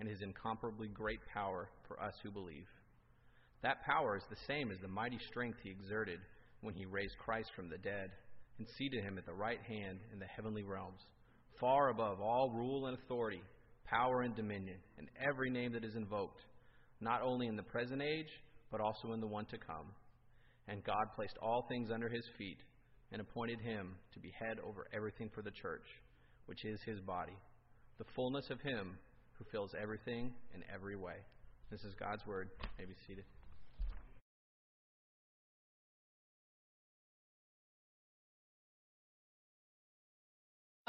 and his incomparably great power for us who believe. That power is the same as the mighty strength he exerted when he raised Christ from the dead and seated him at the right hand in the heavenly realms, far above all rule and authority, power and dominion, and every name that is invoked, not only in the present age, but also in the one to come. And God placed all things under his feet and appointed him to be head over everything for the church, which is his body, the fullness of him who fills everything in every way. This is God's word. May be seated.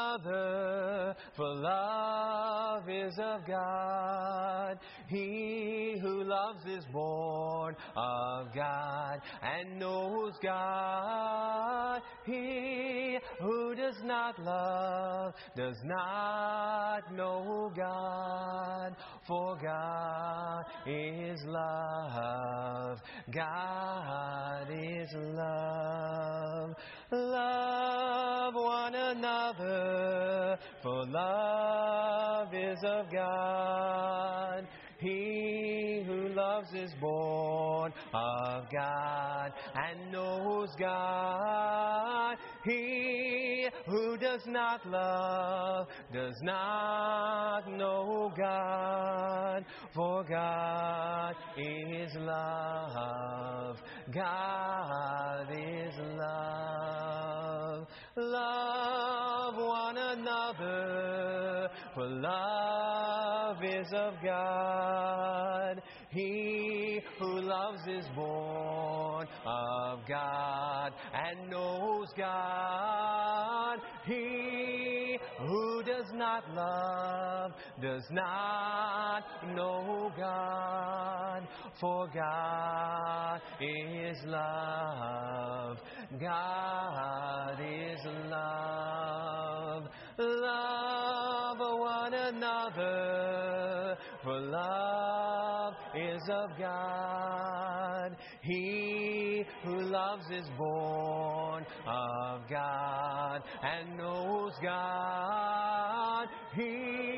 Father, for love is of God. He who loves is born of God and knows God. He who does not love does not know God, for God is love. God is love. Love one another, for love is of God. He who loves is born of God and knows God. He who does not love does not know God, for God is love. God is love. Love one another, for love is of God. He who loves is born of God and knows God. He who does not love does not know God, for God is love. God is love. Love one another, for love is of God. He who loves is born of God and knows God. He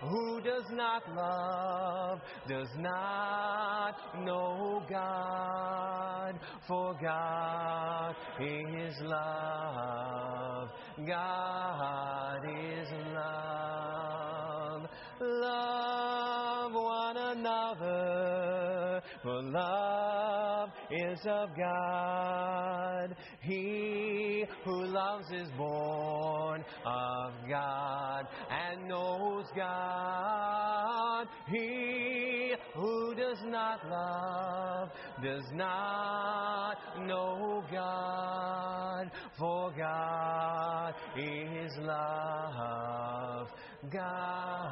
who does not love does not know God, for God is love. God is love. Love one another, for love is of God. He who loves is born of God and knows God. He who does not love does not know God, for God is love. God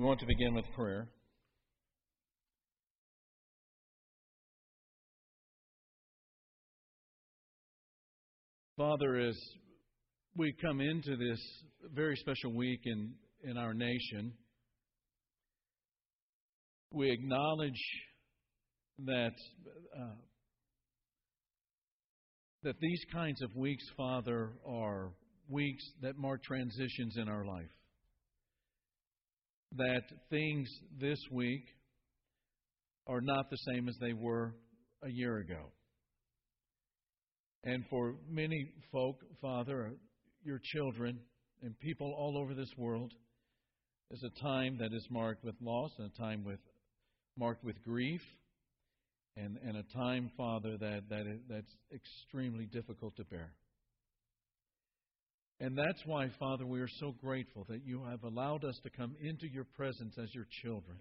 We want to begin with prayer. Father, as we come into this very special week in, in our nation, we acknowledge that uh, that these kinds of weeks, Father, are weeks that mark transitions in our life. That things this week are not the same as they were a year ago. And for many folk, Father, your children and people all over this world, is a time that is marked with loss and a time with marked with grief and, and a time, Father, that, that is, that's extremely difficult to bear. And that's why, Father, we are so grateful that you have allowed us to come into your presence as your children.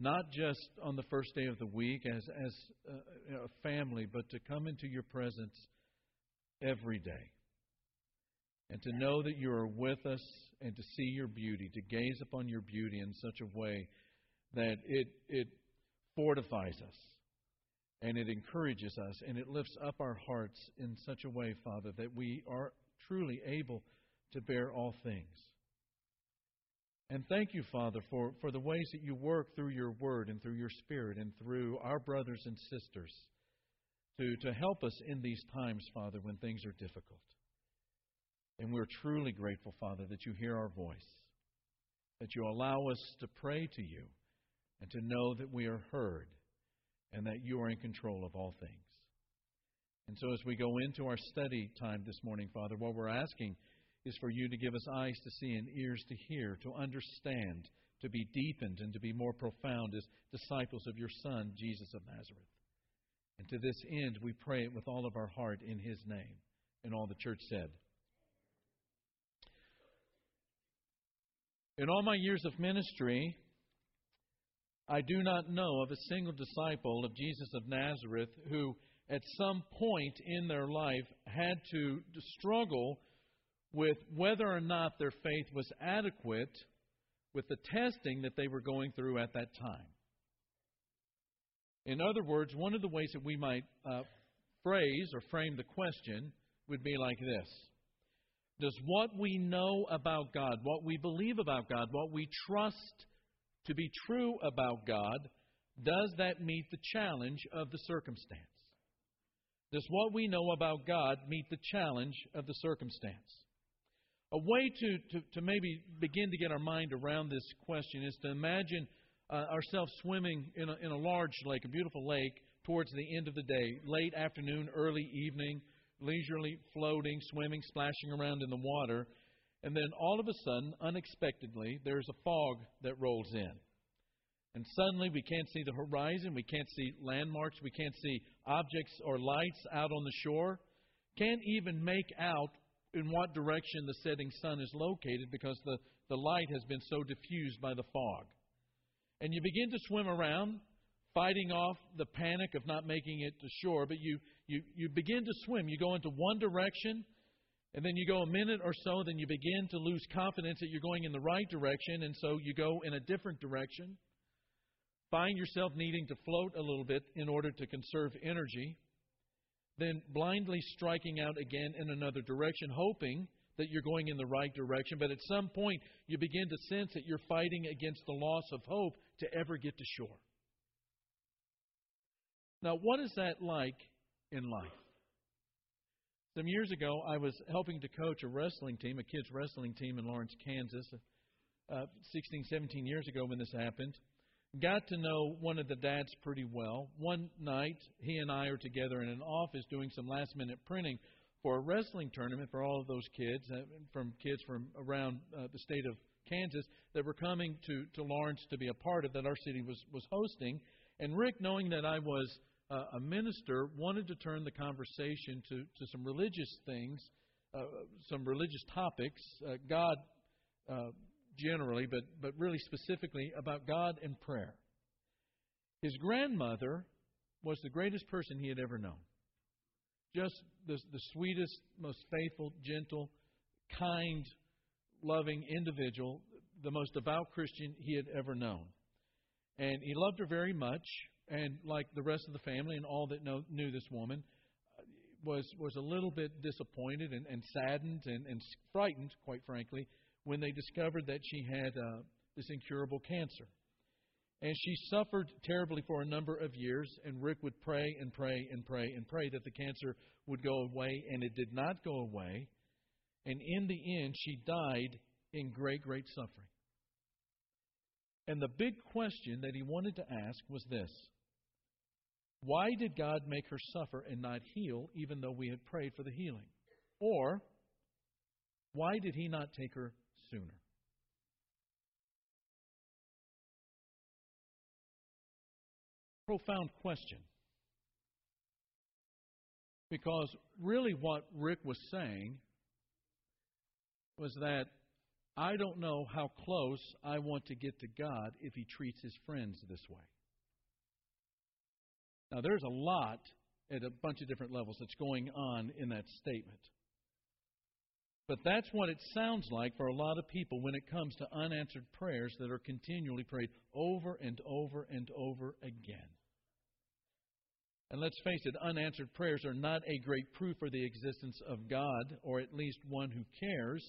Not just on the first day of the week as, as a, a family, but to come into your presence every day. And to know that you are with us and to see your beauty, to gaze upon your beauty in such a way that it, it fortifies us and it encourages us and it lifts up our hearts in such a way, Father, that we are truly able to bear all things. And thank you, Father, for, for the ways that you work through your word and through your spirit and through our brothers and sisters to, to help us in these times, Father, when things are difficult. And we're truly grateful, Father, that you hear our voice, that you allow us to pray to you and to know that we are heard and that you are in control of all things. And so, as we go into our study time this morning, Father, what we're asking is for you to give us eyes to see and ears to hear, to understand, to be deepened, and to be more profound as disciples of your Son, Jesus of Nazareth. And to this end, we pray it with all of our heart in his name. And all the church said. In all my years of ministry, I do not know of a single disciple of Jesus of Nazareth who, at some point in their life, had to struggle with whether or not their faith was adequate with the testing that they were going through at that time. In other words, one of the ways that we might uh, phrase or frame the question would be like this Does what we know about God, what we believe about God, what we trust to be true about God, does that meet the challenge of the circumstance? Does what we know about God meet the challenge of the circumstance? A way to, to, to maybe begin to get our mind around this question is to imagine uh, ourselves swimming in a, in a large lake, a beautiful lake, towards the end of the day, late afternoon, early evening, leisurely floating, swimming, splashing around in the water. And then all of a sudden, unexpectedly, there's a fog that rolls in. And suddenly we can't see the horizon, we can't see landmarks, we can't see objects or lights out on the shore, can't even make out in what direction the setting sun is located because the, the light has been so diffused by the fog. And you begin to swim around, fighting off the panic of not making it to shore, but you, you, you begin to swim. You go into one direction, and then you go a minute or so, then you begin to lose confidence that you're going in the right direction, and so you go in a different direction. Find yourself needing to float a little bit in order to conserve energy then blindly striking out again in another direction, hoping that you're going in the right direction. But at some point, you begin to sense that you're fighting against the loss of hope to ever get to shore. Now, what is that like in life? Some years ago, I was helping to coach a wrestling team, a kids' wrestling team in Lawrence, Kansas, uh, 16, 17 years ago when this happened got to know one of the dads pretty well. One night, he and I are together in an office doing some last minute printing for a wrestling tournament for all of those kids, uh, from kids from around uh, the state of Kansas that were coming to, to Lawrence to be a part of that our city was, was hosting. And Rick, knowing that I was uh, a minister, wanted to turn the conversation to, to some religious things, uh, some religious topics. Uh, God uh, generally, but, but really specifically about God and prayer. His grandmother was the greatest person he had ever known. Just the, the sweetest, most faithful, gentle, kind, loving individual, the most devout Christian he had ever known. And he loved her very much, and like the rest of the family and all that know, knew this woman, was was a little bit disappointed and, and saddened and, and frightened, quite frankly, when they discovered that she had uh, this incurable cancer. And she suffered terribly for a number of years, and Rick would pray and pray and pray and pray that the cancer would go away, and it did not go away. And in the end, she died in great, great suffering. And the big question that he wanted to ask was this Why did God make her suffer and not heal, even though we had prayed for the healing? Or, why did he not take her sooner. Profound question. Because really, what Rick was saying was that I don't know how close I want to get to God if he treats his friends this way. Now, there's a lot at a bunch of different levels that's going on in that statement. But that's what it sounds like for a lot of people when it comes to unanswered prayers that are continually prayed over and over and over again. And let's face it, unanswered prayers are not a great proof for the existence of God, or at least one who cares.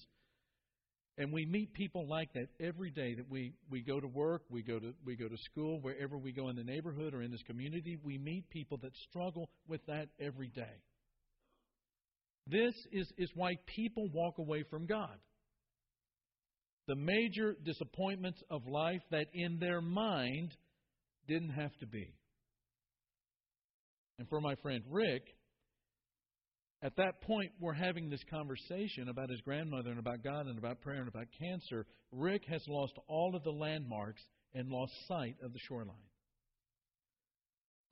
And we meet people like that every day that we, we go to work, we go to, we go to school, wherever we go in the neighborhood or in this community, we meet people that struggle with that every day. This is, is why people walk away from God. The major disappointments of life that in their mind didn't have to be. And for my friend Rick, at that point, we're having this conversation about his grandmother and about God and about prayer and about cancer. Rick has lost all of the landmarks and lost sight of the shoreline.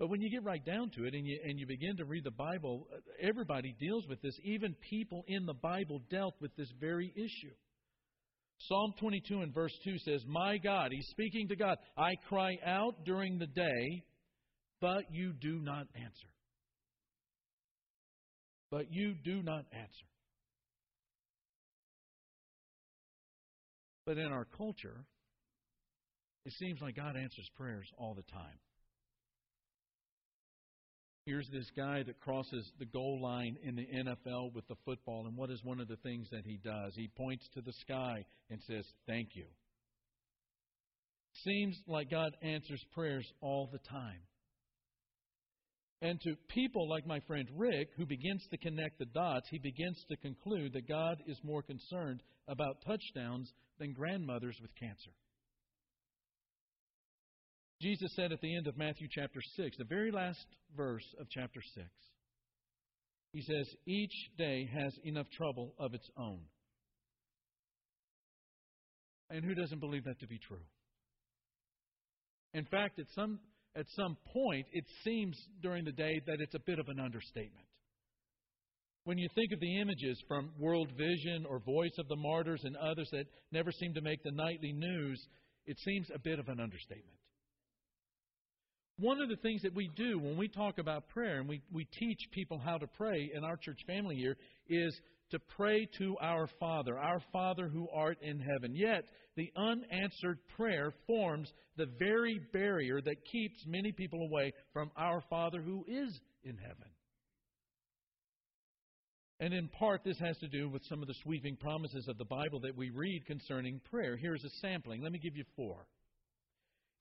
But when you get right down to it and you, and you begin to read the Bible, uh, everybody deals with this. Even people in the Bible dealt with this very issue. Psalm 22 and verse 2 says, My God, he's speaking to God, I cry out during the day, but you do not answer but you do not answer. But in our culture, it seems like God answers prayers all the time. Here's this guy that crosses the goal line in the NFL with the football, and what is one of the things that he does? He points to the sky and says, Thank you. Seems like God answers prayers all the time. And to people like my friend Rick, who begins to connect the dots, he begins to conclude that God is more concerned about touchdowns than grandmothers with cancer. Jesus said at the end of Matthew chapter 6, the very last verse of chapter 6, he says, Each day has enough trouble of its own. And who doesn't believe that to be true? In fact, at some at some point, it seems during the day that it's a bit of an understatement. When you think of the images from World Vision or Voice of the Martyrs and others that never seem to make the nightly news, it seems a bit of an understatement. One of the things that we do when we talk about prayer and we, we teach people how to pray in our church family here is to pray to our Father, our Father who art in heaven. Yet, the unanswered prayer forms the very barrier that keeps many people away from our Father who is in heaven. And in part, this has to do with some of the sweeping promises of the Bible that we read concerning prayer. Here's a sampling. Let me give you four.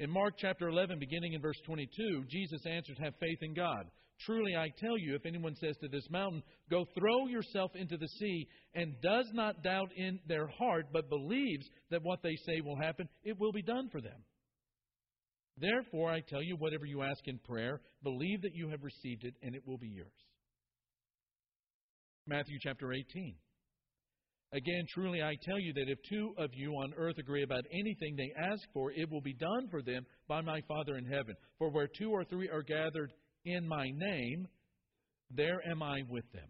In Mark chapter 11, beginning in verse 22, Jesus answered, Have faith in God. Truly I tell you, if anyone says to this mountain, Go throw yourself into the sea, and does not doubt in their heart, but believes that what they say will happen, it will be done for them. Therefore, I tell you, whatever you ask in prayer, believe that you have received it, and it will be yours. Matthew chapter 18. Again, truly I tell you that if two of you on earth agree about anything they ask for, it will be done for them by my Father in heaven. For where two or three are gathered in my name, there am I with them.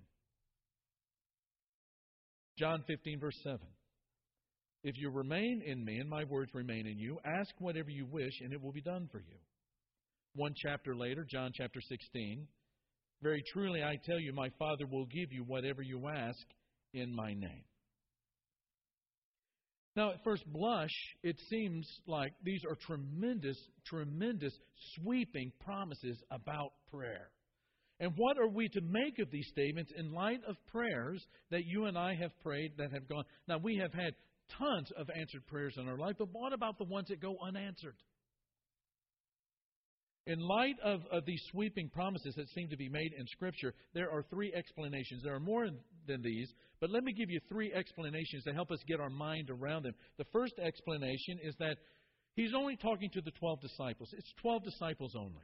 John 15, verse 7. If you remain in me and my words remain in you, ask whatever you wish and it will be done for you. One chapter later, John chapter 16. Very truly I tell you, my Father will give you whatever you ask in my name. Now, at first blush, it seems like these are tremendous, tremendous, sweeping promises about prayer. And what are we to make of these statements in light of prayers that you and I have prayed that have gone? Now, we have had tons of answered prayers in our life, but what about the ones that go unanswered? In light of, of these sweeping promises that seem to be made in Scripture, there are three explanations. There are more than these, but let me give you three explanations to help us get our mind around them. The first explanation is that he's only talking to the 12 disciples, it's 12 disciples only.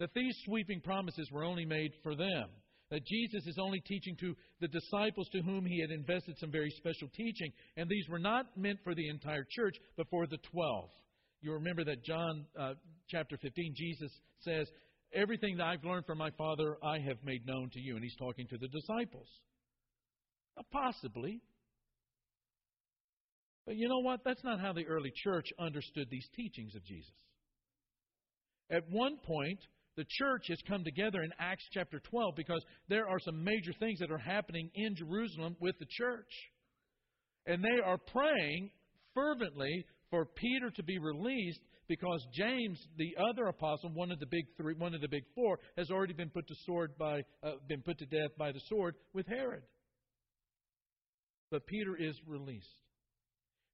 That these sweeping promises were only made for them. That Jesus is only teaching to the disciples to whom he had invested some very special teaching, and these were not meant for the entire church, but for the 12. You remember that John uh, chapter 15, Jesus says, Everything that I've learned from my Father, I have made known to you. And he's talking to the disciples. Uh, possibly. But you know what? That's not how the early church understood these teachings of Jesus. At one point, the church has come together in Acts chapter 12 because there are some major things that are happening in Jerusalem with the church. And they are praying fervently for Peter to be released because James, the other apostle, one of the big three, one of the big four, has already been put to sword by, uh, been put to death by the sword with Herod. But Peter is released.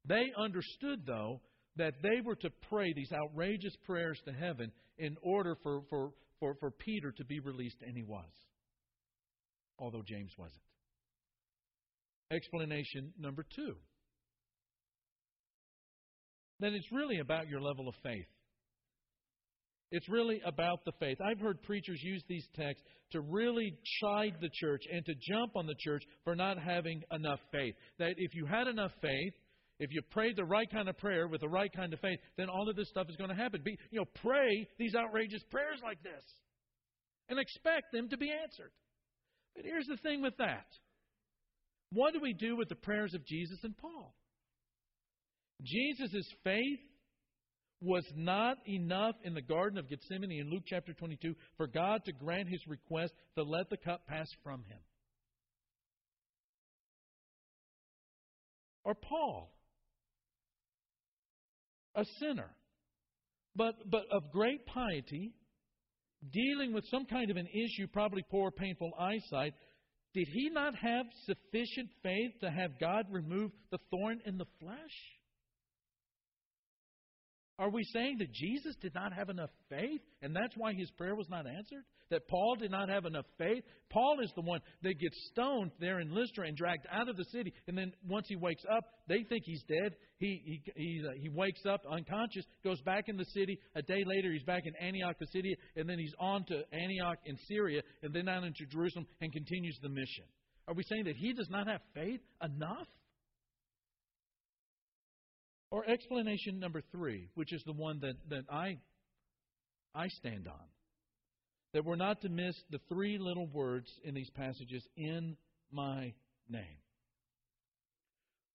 They understood, though, that they were to pray these outrageous prayers to heaven in order for, for, for, for Peter to be released, and he was. Although James wasn't. Explanation number two that it's really about your level of faith. It's really about the faith. I've heard preachers use these texts to really chide the church and to jump on the church for not having enough faith. That if you had enough faith, if you prayed the right kind of prayer with the right kind of faith, then all of this stuff is going to happen. Be, you know, pray these outrageous prayers like this and expect them to be answered. But here's the thing with that. What do we do with the prayers of Jesus and Paul? Jesus' faith was not enough in the Garden of Gethsemane in Luke chapter 22 for God to grant his request to let the cup pass from him. Or Paul, a sinner, but, but of great piety, dealing with some kind of an issue, probably poor, painful eyesight, did he not have sufficient faith to have God remove the thorn in the flesh? Are we saying that Jesus did not have enough faith and that's why his prayer was not answered? That Paul did not have enough faith? Paul is the one that gets stoned there in Lystra and dragged out of the city. And then once he wakes up, they think he's dead. He, he, he, uh, he wakes up unconscious, goes back in the city. A day later, he's back in Antioch, Pisidia, and then he's on to Antioch in Syria, and then on into Jerusalem and continues the mission. Are we saying that he does not have faith enough? Or explanation number three, which is the one that, that I, I stand on. That we're not to miss the three little words in these passages, in my name.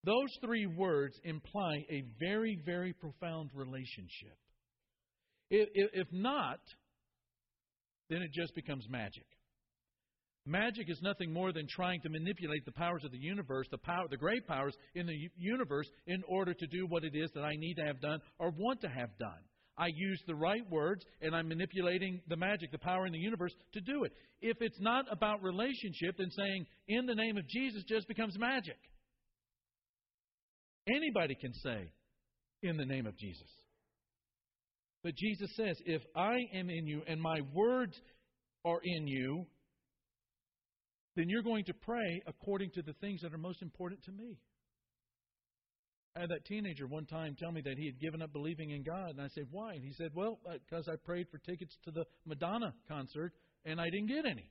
Those three words imply a very, very profound relationship. If, if not, then it just becomes magic. Magic is nothing more than trying to manipulate the powers of the universe, the power, the great powers in the universe, in order to do what it is that I need to have done or want to have done. I use the right words and I'm manipulating the magic, the power in the universe to do it. If it's not about relationship, then saying in the name of Jesus just becomes magic. Anybody can say in the name of Jesus. But Jesus says, if I am in you and my words are in you, then you're going to pray according to the things that are most important to me. I had that teenager one time tell me that he had given up believing in God. And I said, Why? And he said, Well, because I prayed for tickets to the Madonna concert and I didn't get any.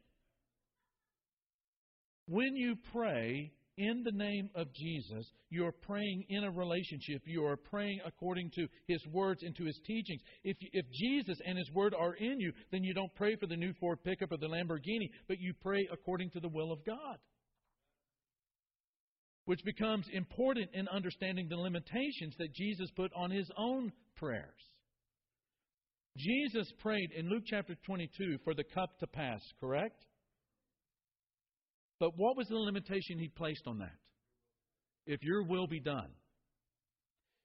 When you pray, in the name of Jesus, you are praying in a relationship. You are praying according to His words and to His teachings. If, if Jesus and His word are in you, then you don't pray for the new Ford pickup or the Lamborghini, but you pray according to the will of God. Which becomes important in understanding the limitations that Jesus put on His own prayers. Jesus prayed in Luke chapter 22 for the cup to pass, correct? But what was the limitation he placed on that? If your will be done.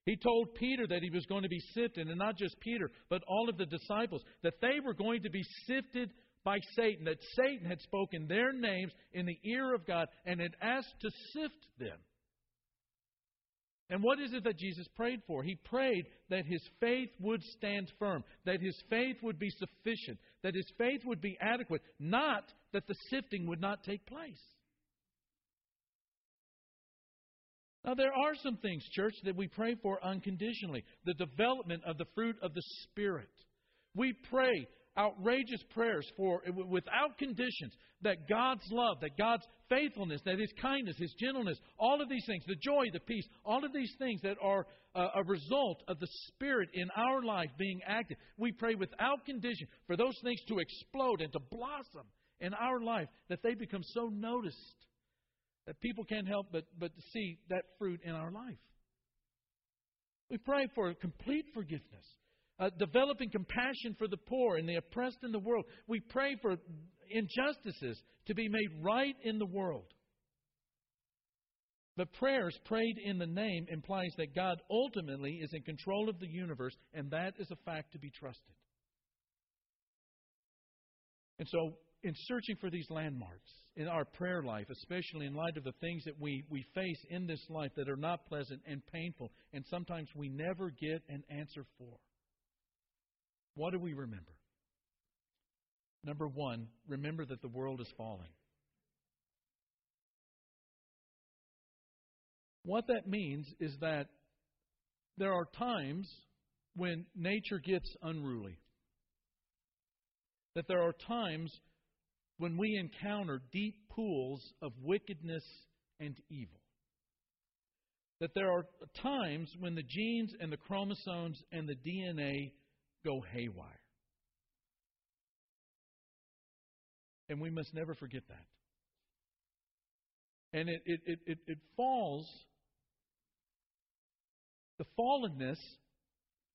He told Peter that he was going to be sifted, and not just Peter, but all of the disciples, that they were going to be sifted by Satan, that Satan had spoken their names in the ear of God and had asked to sift them. And what is it that Jesus prayed for? He prayed that his faith would stand firm, that his faith would be sufficient, that his faith would be adequate, not that the sifting would not take place. Now, there are some things, church, that we pray for unconditionally the development of the fruit of the Spirit. We pray outrageous prayers for, without conditions, that God's love, that God's faithfulness, that His kindness, His gentleness, all of these things, the joy, the peace, all of these things that are uh, a result of the Spirit in our life being active. We pray without condition for those things to explode and to blossom in our life, that they become so noticed that people can't help but, but to see that fruit in our life. We pray for complete forgiveness uh, developing compassion for the poor and the oppressed in the world. We pray for injustices to be made right in the world. But prayers prayed in the name implies that God ultimately is in control of the universe, and that is a fact to be trusted. And so, in searching for these landmarks in our prayer life, especially in light of the things that we, we face in this life that are not pleasant and painful, and sometimes we never get an answer for, what do we remember? Number one, remember that the world is falling. What that means is that there are times when nature gets unruly. That there are times when we encounter deep pools of wickedness and evil. That there are times when the genes and the chromosomes and the DNA go haywire. And we must never forget that. And it, it, it, it, falls the fallenness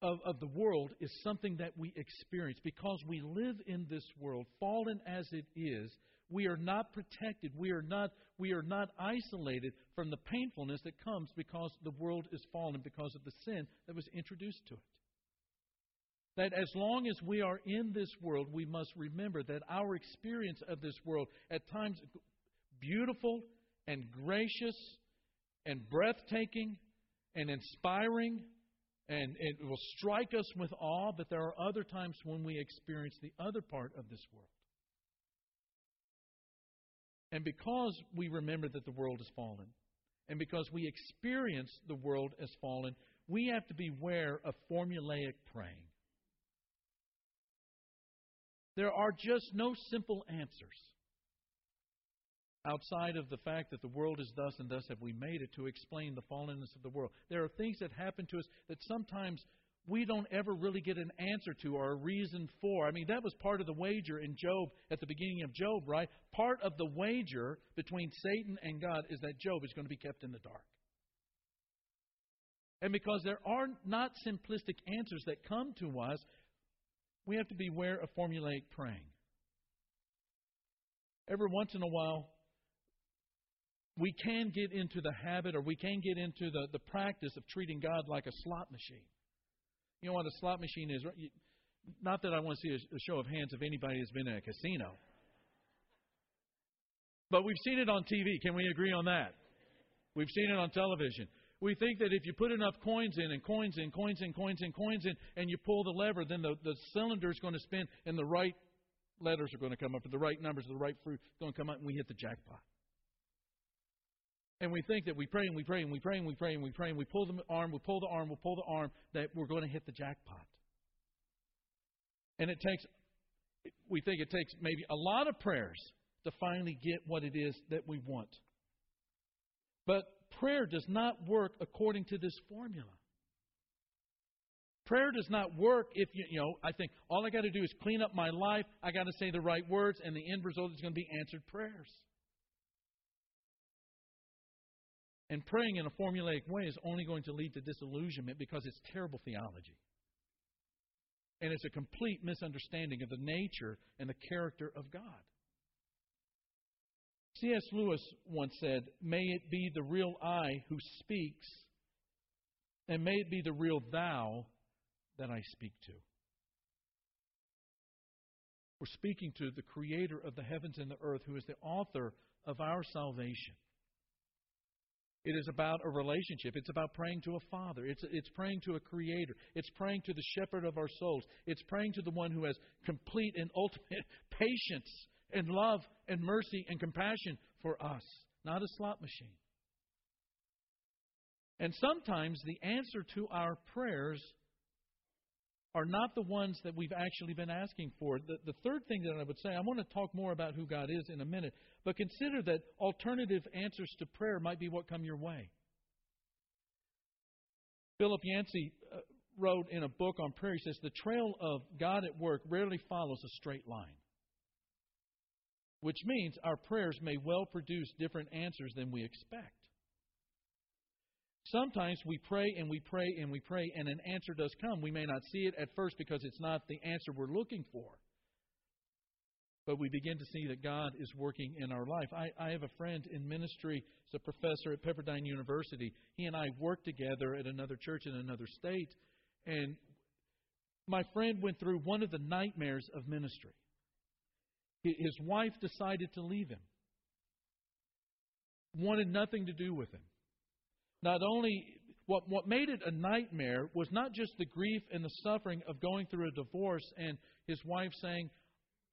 of, of the world is something that we experience because we live in this world, fallen as it is. We are not protected. We are not, we are not isolated from the painfulness that comes because the world is fallen, because of the sin that was introduced to it. That as long as we are in this world, we must remember that our experience of this world, at times beautiful and gracious and breathtaking and inspiring and it will strike us with awe, but there are other times when we experience the other part of this world. And because we remember that the world is fallen, and because we experience the world as fallen, we have to beware of formulaic praying. There are just no simple answers outside of the fact that the world is thus and thus have we made it to explain the fallenness of the world. There are things that happen to us that sometimes we don't ever really get an answer to or a reason for. I mean, that was part of the wager in Job at the beginning of Job, right? Part of the wager between Satan and God is that Job is going to be kept in the dark. And because there are not simplistic answers that come to us, we have to beware of formulaic praying. Every once in a while, we can get into the habit or we can get into the, the practice of treating God like a slot machine. You know what a slot machine is? Not that I want to see a, show of hands of anybody that's been in a casino. But we've seen it on TV. Can we agree on that? We've seen it on television. We think that if you put enough coins in and coins in, coins in, coins in, coins in, and you pull the lever, then the, the cylinder is going to spin and the right letters are going to come up, or the right numbers, the right fruit is going to come up, and we hit the jackpot. And we think that we pray and we pray and we pray and we pray and we pray and we pull the arm, we pull the arm, we pull the arm, that we're going to hit the jackpot. And it takes, we think it takes maybe a lot of prayers to finally get what it is that we want. But prayer does not work according to this formula. Prayer does not work if you, you know, I think all I got to do is clean up my life, I got to say the right words, and the end result is going to be answered prayers. And praying in a formulaic way is only going to lead to disillusionment because it's terrible theology. And it's a complete misunderstanding of the nature and the character of God. C.S. Lewis once said, May it be the real I who speaks, and may it be the real thou that I speak to. We're speaking to the creator of the heavens and the earth, who is the author of our salvation. It is about a relationship. It's about praying to a father. It's, it's praying to a creator. It's praying to the shepherd of our souls. It's praying to the one who has complete and ultimate patience and love and mercy and compassion for us, not a slot machine. And sometimes the answer to our prayers are not the ones that we've actually been asking for. The, the third thing that I would say, I want to talk more about who God is in a minute, but consider that alternative answers to prayer might be what come your way. Philip Yancey uh, wrote in a book on prayer, he says, The trail of God at work rarely follows a straight line, which means our prayers may well produce different answers than we expect. Sometimes we pray and we pray and we pray, and an answer does come. We may not see it at first because it's not the answer we're looking for. But we begin to see that God is working in our life. I, I have a friend in ministry, he's a professor at Pepperdine University. He and I worked together at another church in another state. And my friend went through one of the nightmares of ministry. His wife decided to leave him, wanted nothing to do with him. Not only what, what made it a nightmare was not just the grief and the suffering of going through a divorce and his wife saying,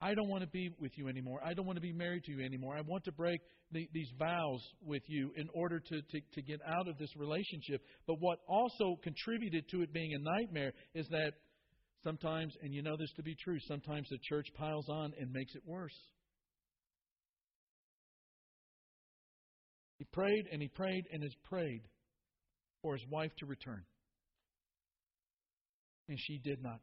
I don't want to be with you anymore. I don't want to be married to you anymore. I want to break the, these vows with you in order to, to, to get out of this relationship. But what also contributed to it being a nightmare is that sometimes, and you know this to be true, sometimes the church piles on and makes it worse. He prayed and he prayed and has prayed for his wife to return. And she did not.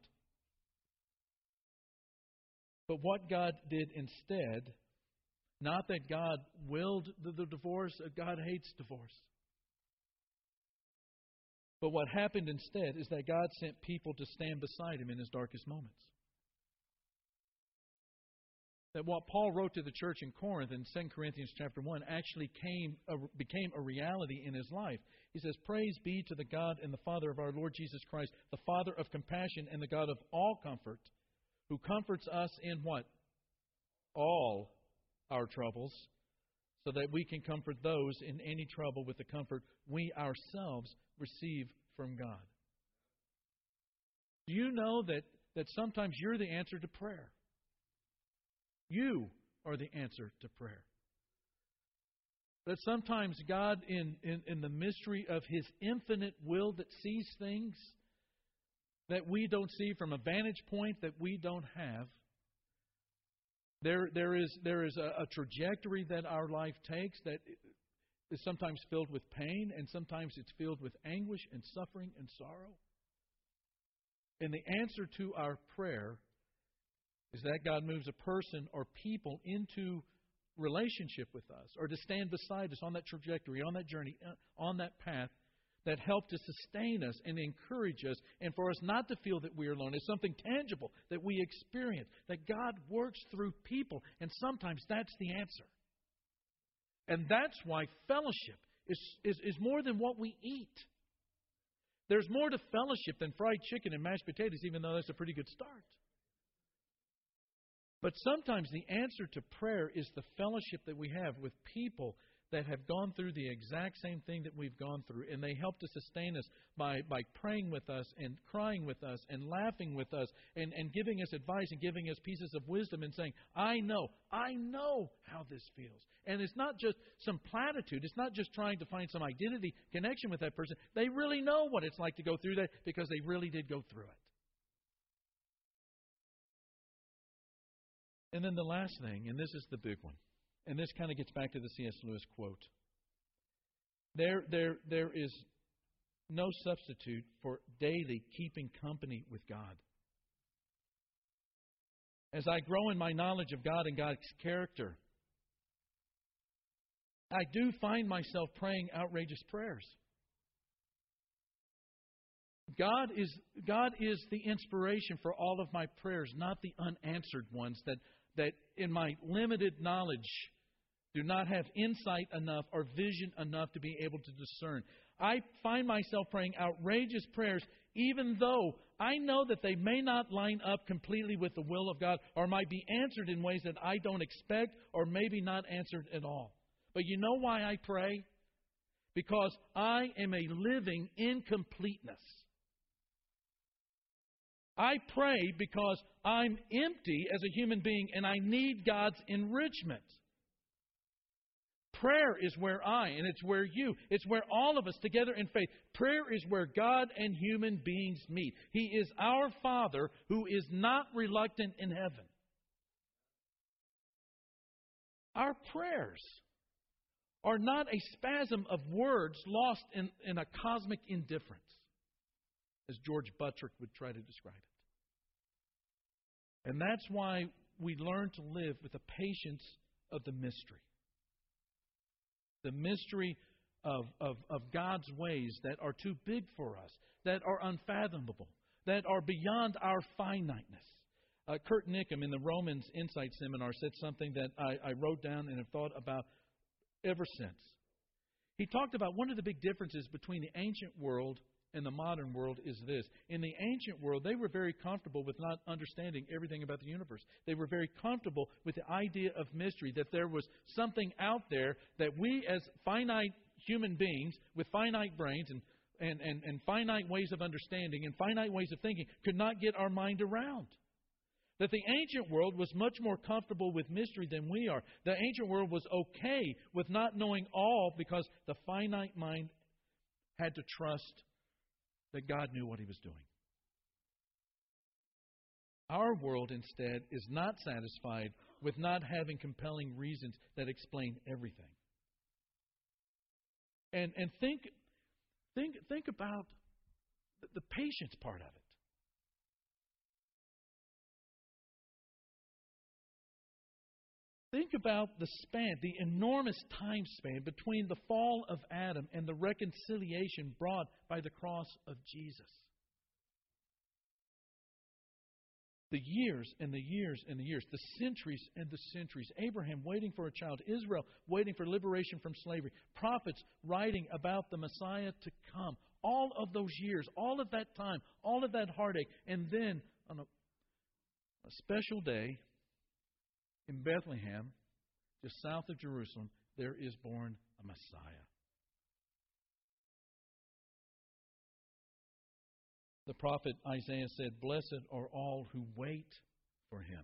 But what God did instead, not that God willed the, the divorce, uh, God hates divorce. But what happened instead is that God sent people to stand beside him in his darkest moments that what Paul wrote to the church in Corinth in 2 Corinthians chapter 1 actually came a, became a reality in his life. He says, "Praise be to the God and the Father of our Lord Jesus Christ, the Father of compassion and the God of all comfort, who comforts us in what? All our troubles, so that we can comfort those in any trouble with the comfort we ourselves receive from God." Do you know that that sometimes you're the answer to prayer? You are the answer to prayer. That sometimes God, in, in, in the mystery of His infinite will that sees things that we don't see from a vantage point that we don't have, there, there is, there is a, a trajectory that our life takes that is sometimes filled with pain, and sometimes it's filled with anguish and suffering and sorrow. And the answer to our prayer is that God moves a person or people into relationship with us or to stand beside us on that trajectory, on that journey, uh, on that path that help to sustain us and encourage us and for us not to feel that we are alone. It's something tangible that we experience, that God works through people, and sometimes that's the answer. And that's why fellowship is, is, is more than what we eat. There's more to fellowship than fried chicken and mashed potatoes, even though that's a pretty good start. But sometimes the answer to prayer is the fellowship that we have with people that have gone through the exact same thing that we've gone through, and they help to sustain us by, by praying with us and crying with us and laughing with us and, and giving us advice and giving us pieces of wisdom and saying, I know, I know how this feels. And it's not just some platitude, it's not just trying to find some identity connection with that person. They really know what it's like to go through that because they really did go through it. And then the last thing, and this is the big one, and this kind of gets back to the C.S. Lewis quote. There, there, there is no substitute for daily keeping company with God. As I grow in my knowledge of God and God's character, I do find myself praying outrageous prayers. God is, God is the inspiration for all of my prayers, not the unanswered ones that that in my limited knowledge do not have insight enough or vision enough to be able to discern. I find myself praying outrageous prayers, even though I know that they may not line up completely with the will of God or might be answered in ways that I don't expect or maybe not answered at all. But you know why I pray? Because I am a living incompleteness. I pray because I'm empty as a human being and I need God's enrichment. Prayer is where I, and it's where you, it's where all of us together in faith. Prayer is where God and human beings meet. He is our Father who is not reluctant in heaven. Our prayers are not a spasm of words lost in, in a cosmic indifference as George Buttrick would try to describe it. And that's why we learn to live with the patience of the mystery. The mystery of, of, of God's ways that are too big for us, that are unfathomable, that are beyond our finiteness. Uh, Kurt Nickham in the Romans Insight Seminar said something that I, I wrote down and have thought about ever since. He talked about one of the big differences between the ancient world and the modern world is this. In the ancient world, they were very comfortable with not understanding everything about the universe. They were very comfortable with the idea of mystery, that there was something out there that we, as finite human beings with finite brains and, and, and, and finite ways of understanding and finite ways of thinking, could not get our mind around. That the ancient world was much more comfortable with mystery than we are. The ancient world was okay with not knowing all because the finite mind had to trust that God knew what he was doing. Our world, instead, is not satisfied with not having compelling reasons that explain everything. And, and think, think, think about the patience part of it. Think about the span, the enormous time span between the fall of Adam and the reconciliation brought by the cross of Jesus. The years and the years and the years, the centuries and the centuries. Abraham waiting for a child, Israel waiting for liberation from slavery, prophets writing about the Messiah to come. All of those years, all of that time, all of that heartache, and then on a, a special day, in Bethlehem, just south of Jerusalem, there is born a Messiah. The prophet Isaiah said, Blessed are all who wait for him.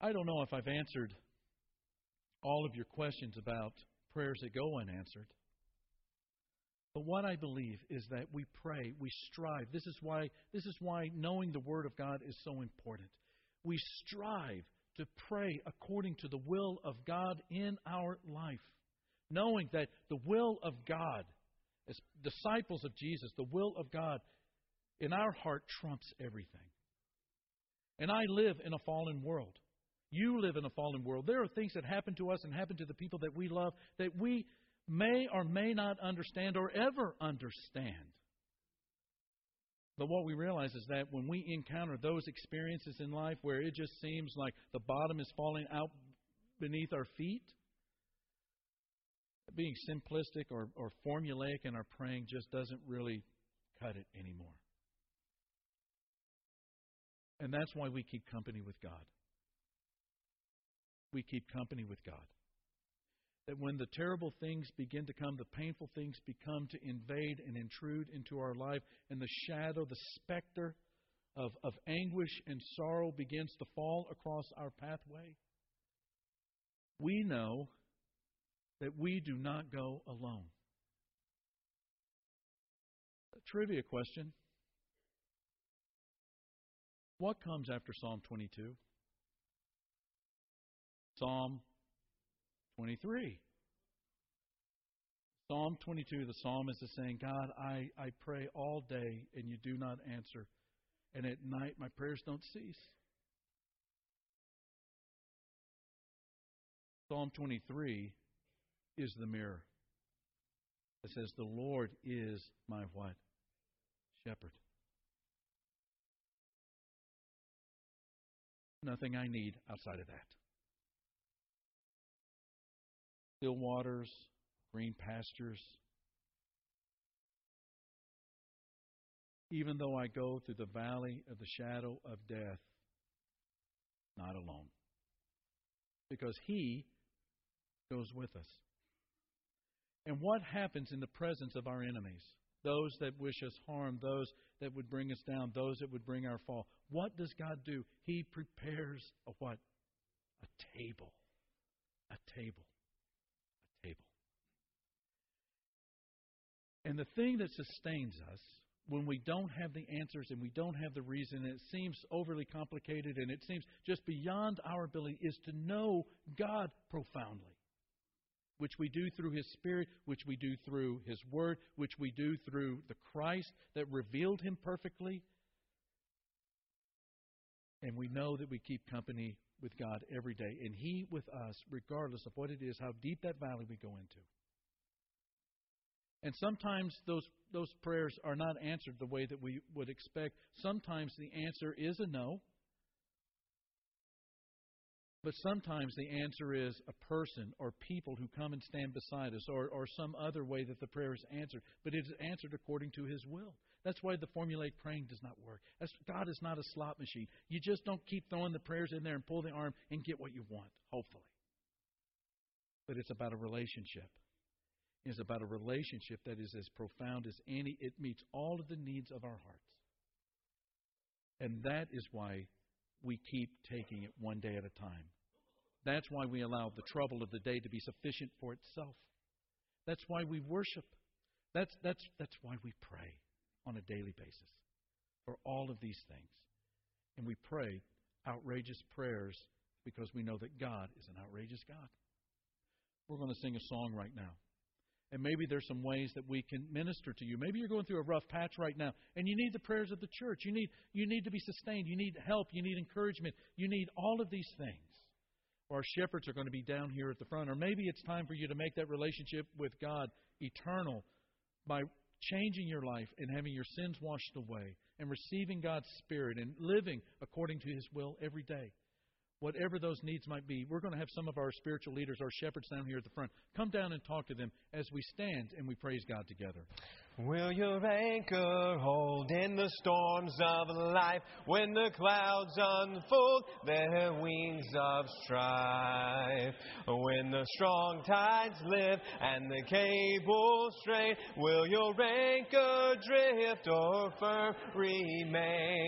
I don't know if I've answered all of your questions about prayers that go unanswered. But what I believe is that we pray, we strive. This is why this is why knowing the word of God is so important. We strive to pray according to the will of God in our life, knowing that the will of God as disciples of Jesus, the will of God in our heart trumps everything. And I live in a fallen world. You live in a fallen world. There are things that happen to us and happen to the people that we love that we may or may not understand or ever understand. But what we realize is that when we encounter those experiences in life where it just seems like the bottom is falling out beneath our feet, being simplistic or, or formulaic in our praying just doesn't really cut it anymore. And that's why we keep company with God. We keep company with God that when the terrible things begin to come, the painful things become to invade and intrude into our life, and the shadow, the specter of, of anguish and sorrow begins to fall across our pathway, we know that we do not go alone. A trivia question What comes after Psalm 22? Psalm 23. Psalm 22, the psalmist is saying, God, I, I pray all day and you do not answer. And at night my prayers don't cease. Psalm 23 is the mirror. It says, The Lord is my what? Shepherd. Nothing I need outside of that. Still waters, green pastures. Even though I go through the valley of the shadow of death, not alone. Because He goes with us. And what happens in the presence of our enemies? Those that wish us harm, those that would bring us down, those that would bring our fall. What does God do? He prepares a what? A table. A table. And the thing that sustains us when we don't have the answers and we don't have the reason, and it seems overly complicated and it seems just beyond our ability, is to know God profoundly, which we do through His Spirit, which we do through His Word, which we do through the Christ that revealed Him perfectly. And we know that we keep company with God every day, and He with us, regardless of what it is, how deep that valley we go into. And sometimes those, those prayers are not answered the way that we would expect. Sometimes the answer is a no. But sometimes the answer is a person or people who come and stand beside us or, or some other way that the prayer is answered. But it is answered according to His will. That's why the formulaic praying does not work. That's, God is not a slot machine. You just don't keep throwing the prayers in there and pull the arm and get what you want, hopefully. But it's about a relationship. It's about a relationship that is as profound as any. It meets all of the needs of our hearts. And that is why we keep taking it one day at a time. That's why we allow the trouble of the day to be sufficient for itself. That's why we worship. That's, that's, that's why we pray on a daily basis for all of these things. And we pray outrageous prayers because we know that God is an outrageous God. We're going to sing a song right now. And maybe there's some ways that we can minister to you. Maybe you're going through a rough patch right now and you need the prayers of the church. You need, you need to be sustained. You need help. You need encouragement. You need all of these things. Our shepherds are going to be down here at the front. Or maybe it's time for you to make that relationship with God eternal by changing your life and having your sins washed away and receiving God's Spirit and living according to His will every day whatever those needs might be, we're going to have some of our spiritual leaders, our shepherds down here at the front, come down and talk to them as we stand and we praise God together. Will your anchor hold in the storms of life when the clouds unfold their wings of strife? When the strong tides lift and the cables strain, will your anchor drift or firm remain?